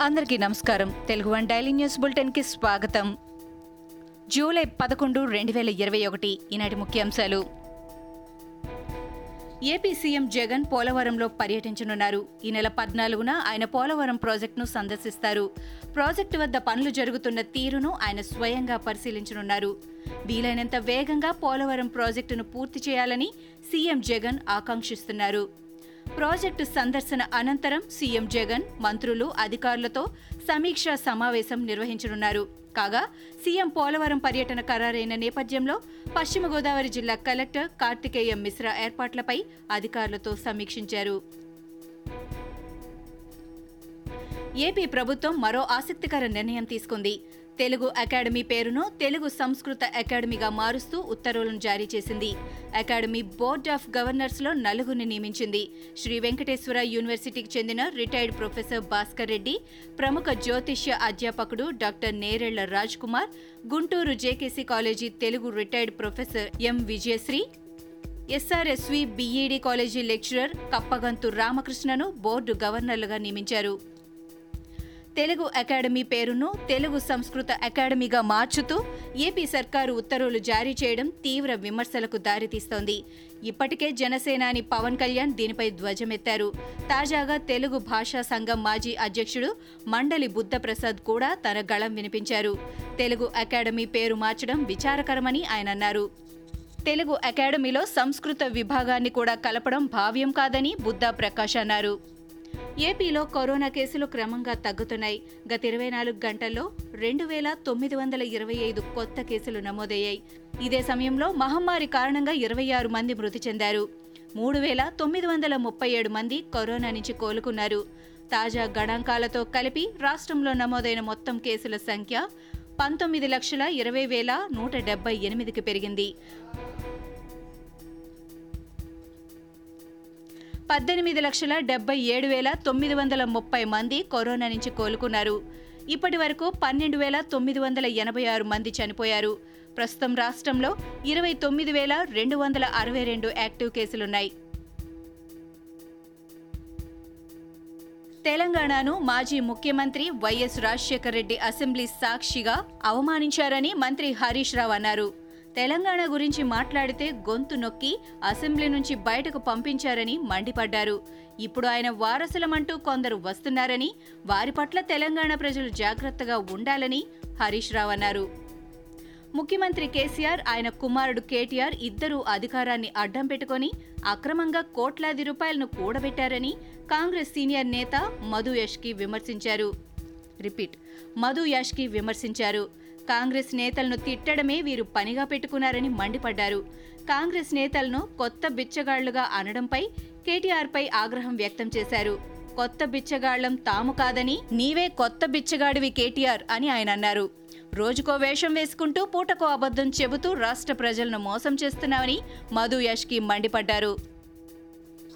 అందరికీ నమస్కారం. Telugu one daily news బులెటిన్కి స్వాగతం. జూలై పదకొండు రెండు వేల ఇరవై ఒకటి ఈనాటి ముఖ్యాంశాలు. ఏపీ సీఎం జగన్ పోలవరంలో పర్యటించనున్నారు. ఈ నెల పద్నాలుగున ఆయన పోలవరం ప్రాజెక్టును సందర్శిస్తారు. ప్రాజెక్టు వద్ద పనులు జరుగుతున్న తీరును ఆయన స్వయంగా పరిశీలించనున్నారు. వీలైనంత వేగంగా పోలవరం ప్రాజెక్టును పూర్తి చేయాలని సీఎం జగన్ ఆకాంక్షిస్తున్నారు. ప్రాజెక్టు సందర్శన అనంతరం సీఎం జగన్ మంత్రులు అధికారులతో సమీక్షా సమావేశం నిర్వహించనున్నారు. కాగా సీఎం పోలవరం పర్యటన ఖరారైన నేపథ్యంలో పశ్చిమ గోదావరి జిల్లా కలెక్టర్ కార్తికేయ మిశ్రా ఏర్పాట్లపై అధికారులతో సమీక్షించారు. ఏపీ ప్రభుత్వం మరో ఆసక్తికర నిర్ణయం తీసుకుంది. తెలుగు అకాడమీ పేరును తెలుగు సంస్కృత అకాడమీగా మారుస్తూ ఉత్తర్వులను జారీ చేసింది. అకాడమీ బోర్డ్ ఆఫ్ గవర్నర్స్లో నలుగురిని నియమించింది. శ్రీ వెంకటేశ్వర యూనివర్సిటీకి చెందిన రిటైర్డ్ ప్రొఫెసర్ భాస్కర్ రెడ్డి ప్రముఖ జ్యోతిష్య అధ్యాపకుడు doctor Nerella Raj Kumar Guntur JKC college Telugu retired professor M Vijayasri SRSV BEd college lecturer Kappagantu రామకృష్ణను board గవర్నర్లుగా నియమించారు. తెలుగు అకాడమీ పేరును తెలుగు సంస్కృత అకాడమీగా మార్చుతూ ఏపీ సర్కారు ఉత్తర్వులు జారీ చేయడం తీవ్ర విమర్శలకు దారితీస్తోంది. ఇప్పటికే జనసేనాని పవన్ కళ్యాణ్ దీనిపై ధ్వజమెత్తారు. తాజాగా తెలుగు భాషా సంఘం మాజీ అధ్యక్షుడు మండలి బుద్ధప్రసాద్ కూడా తన గళం వినిపించారు. తెలుగు అకాడమీ పేరు మార్చడం విచారకరమని ఆయన అన్నారు. తెలుగు అకాడమీలో సంస్కృత విభాగాన్ని కూడా కలపడం భావ్యం కాదని బుద్ధా ప్రకాష్ అన్నారు. ఏపీలో కరోనా కేసులు క్రమంగా తగ్గుతున్నాయి. గత ఇరవై నాలుగు గంటల్లో రెండు వేల తొమ్మిది వందల ఇరవై ఐదు కొత్త కేసులు నమోదయ్యాయి. ఇదే సమయంలో మహమ్మారి కారణంగా ఇరవై ఆరు మంది మృతి చెందారు. మూడు వేల తొమ్మిది వందల ముప్పై ఏడు మంది కరోనా నుంచి కోలుకున్నారు. తాజా గణాంకాలతో కలిపి రాష్ట్రంలో నమోదైన మొత్తం కేసుల సంఖ్య పంతొమ్మిది లక్షల ఇరవై వేల నూట డెబ్బై ఎనిమిదికి పెరిగింది. పద్దెనిమిది లక్షల డెబ్బై ఏడు వేల తొమ్మిది వందల ముప్పై మంది కరోనా నుంచి కోలుకున్నారు. ఇప్పటి వరకు పన్నెండు వేల తొమ్మిది వందల ఎనభై ఆరు మంది చనిపోయారు. ప్రస్తుతం రాష్ట్రంలో ఇరవై తొమ్మిది వేల రెండు వందల అరవై రెండు యాక్టివ్ కేసులున్నాయి. తెలంగాణను మాజీ ముఖ్యమంత్రి వైఎస్ రాజశేఖర రెడ్డి అసెంబ్లీ సాక్షిగా అవమానించారని మంత్రి హరీష్ రావు అన్నారు. తెలంగాణ గురించి మాట్లాడితే గొంతు నొక్కి అసెంబ్లీ నుంచి బయటకు పంపించారని మండిపడ్డారు. ఇప్పుడు ఆయన వారసులమంటూ కొందరు వస్తున్నారని వారి పట్ల తెలంగాణ ప్రజలు జాగ్రత్తగా ఉండాలని హరీష్ రావు అన్నారు. ముఖ్యమంత్రి కేసీఆర్ ఆయన కుమారుడు కేటీఆర్ ఇద్దరూ అధికారాన్ని అడ్డం పెట్టుకొని అక్రమంగా కోట్లాది రూపాయలను కూడబెట్టారని కాంగ్రెస్ సీనియర్ నేత మధు యష్కి విమర్శించారు. రిపీట్ మధు యాష్కి విమర్శించారు. కాంగ్రెస్ నేతలను తిట్టడమే వీరు పనిగా పెట్టుకున్నారని మండిపడ్డారు. కాంగ్రెస్ నేతలను కొత్త బిచ్చగాళ్ళుగా అనడంపై కేటీఆర్పై ఆగ్రహం వ్యక్తం చేశారు. కొత్త బిచ్చగాళ్ళం తాము కాదని నీవే కొత్త బిచ్చగాడివి కేటీఆర్ అని ఆయన అన్నారు. రోజుకో వేషం వేసుకుంటూ పూటకో అబద్ధం చెబుతూ రాష్ట్ర ప్రజలను మోసం చేస్తున్నామని మధు యష్కి మండిపడ్డారు.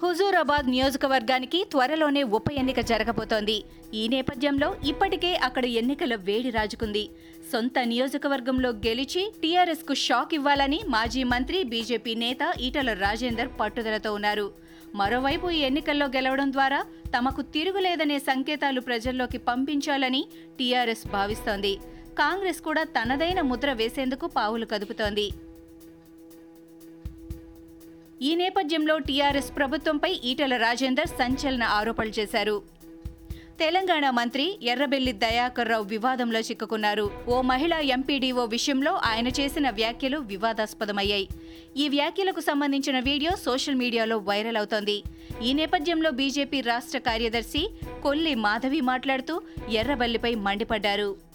హుజూరాబాద్ నియోజకవర్గానికి త్వరలోనే ఉప ఎన్నిక జరగబోతోంది. ఈ నేపథ్యంలో ఇప్పటికే అక్కడ ఎన్నికల వేడి రాజుకుంది. సొంత నియోజకవర్గంలో గెలిచి టీఆర్ఎస్కు షాక్ ఇవ్వాలని మాజీ మంత్రి బీజేపీ నేత ఈటల రాజేందర్ పట్టుదలతో ఉన్నారు. మరోవైపు ఈ ఎన్నికల్లో గెలవడం ద్వారా తమకు తిరుగులేదనే సంకేతాలు ప్రజల్లోకి పంపించాలని టీఆర్ఎస్ భావిస్తోంది. కాంగ్రెస్ కూడా తనదైన ముద్ర వేసేందుకు పావులు కదుపుతోంది. ఈ నేపథ్యంలో టీఆర్ఎస్ ప్రభుత్వంపై ఈటల రాజేందర్ సంచలన ఆరోపణలు చేశారు. తెలంగాణ మంత్రి ఎర్రబెల్లి దయాకర్ రావు వివాదంలో చిక్కుకున్నారు. ఓ మహిళా ఎంపీడీఓ విషయంలో ఆయన చేసిన వ్యాఖ్యలు వివాదాస్పదమయ్యాయి. ఈ వ్యాఖ్యలకు సంబంధించిన వీడియో సోషల్ మీడియాలో వైరల్ అవుతోంది. ఈ నేపథ్యంలో బీజేపీ రాష్ట్ర కార్యదర్శి కొల్లి మాధవి మాట్లాడుతూ ఎర్రబల్లిపై మండిపడ్డారు.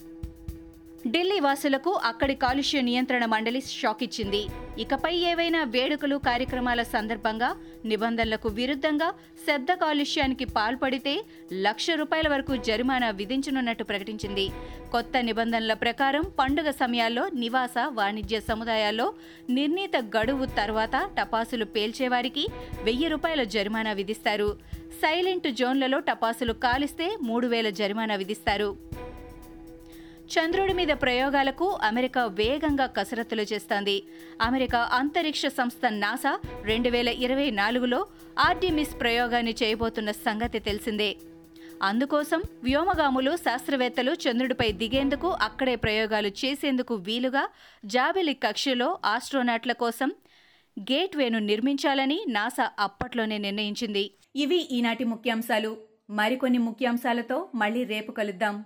ఢిల్లీ వాసులకు అక్కడి కాలుష్య నియంత్రణ మండలి షాక్ ఇచ్చింది. ఇకపై ఏవైనా వేడుకలు కార్యక్రమాల సందర్భంగా నిబంధనలకు విరుద్ధంగా శబ్ద కాలుష్యానికి పాల్పడితే లక్ష రూపాయల వరకు జరిమానా విధించనున్నట్టు ప్రకటించింది. కొత్త నిబంధనల ప్రకారం పండుగ సమయాల్లో నివాస వాణిజ్య సముదాయాల్లో నిర్ణీత గడువు తర్వాత టపాసులు పేల్చేవారికి వెయ్యి రూపాయల జరిమానా విధిస్తారు. సైలెంట్ జోన్లలో టపాసులు కాలిస్తే మూడు వేల జరిమానా విధిస్తారు. చంద్రుడి మీద ప్రయోగాలకు అమెరికా వేగంగా కసరత్తులు చేస్తోంది. అమెరికా అంతరిక్ష సంస్థ నాసా రెండు వేల ఇరవై నాలుగులో ఆర్టిమిస్ ప్రయోగాన్ని చేయబోతున్న సంగతి తెలిసిందే. అందుకోసం వ్యోమగాములు శాస్త్రవేత్తలు చంద్రుడిపై దిగేందుకు అక్కడే ప్రయోగాలు చేసేందుకు వీలుగా జాబిలి కక్షలో ఆస్ట్రోనాట్ల కోసం గేట్వేను నిర్మించాలని నాసా అప్పట్లోనే నిర్ణయించింది. ఇవి ఈనాటి ముఖ్యాంశాలు. మరికొన్ని ముఖ్యాంశాలతో మళ్ళీ రేపు కలుద్దాం.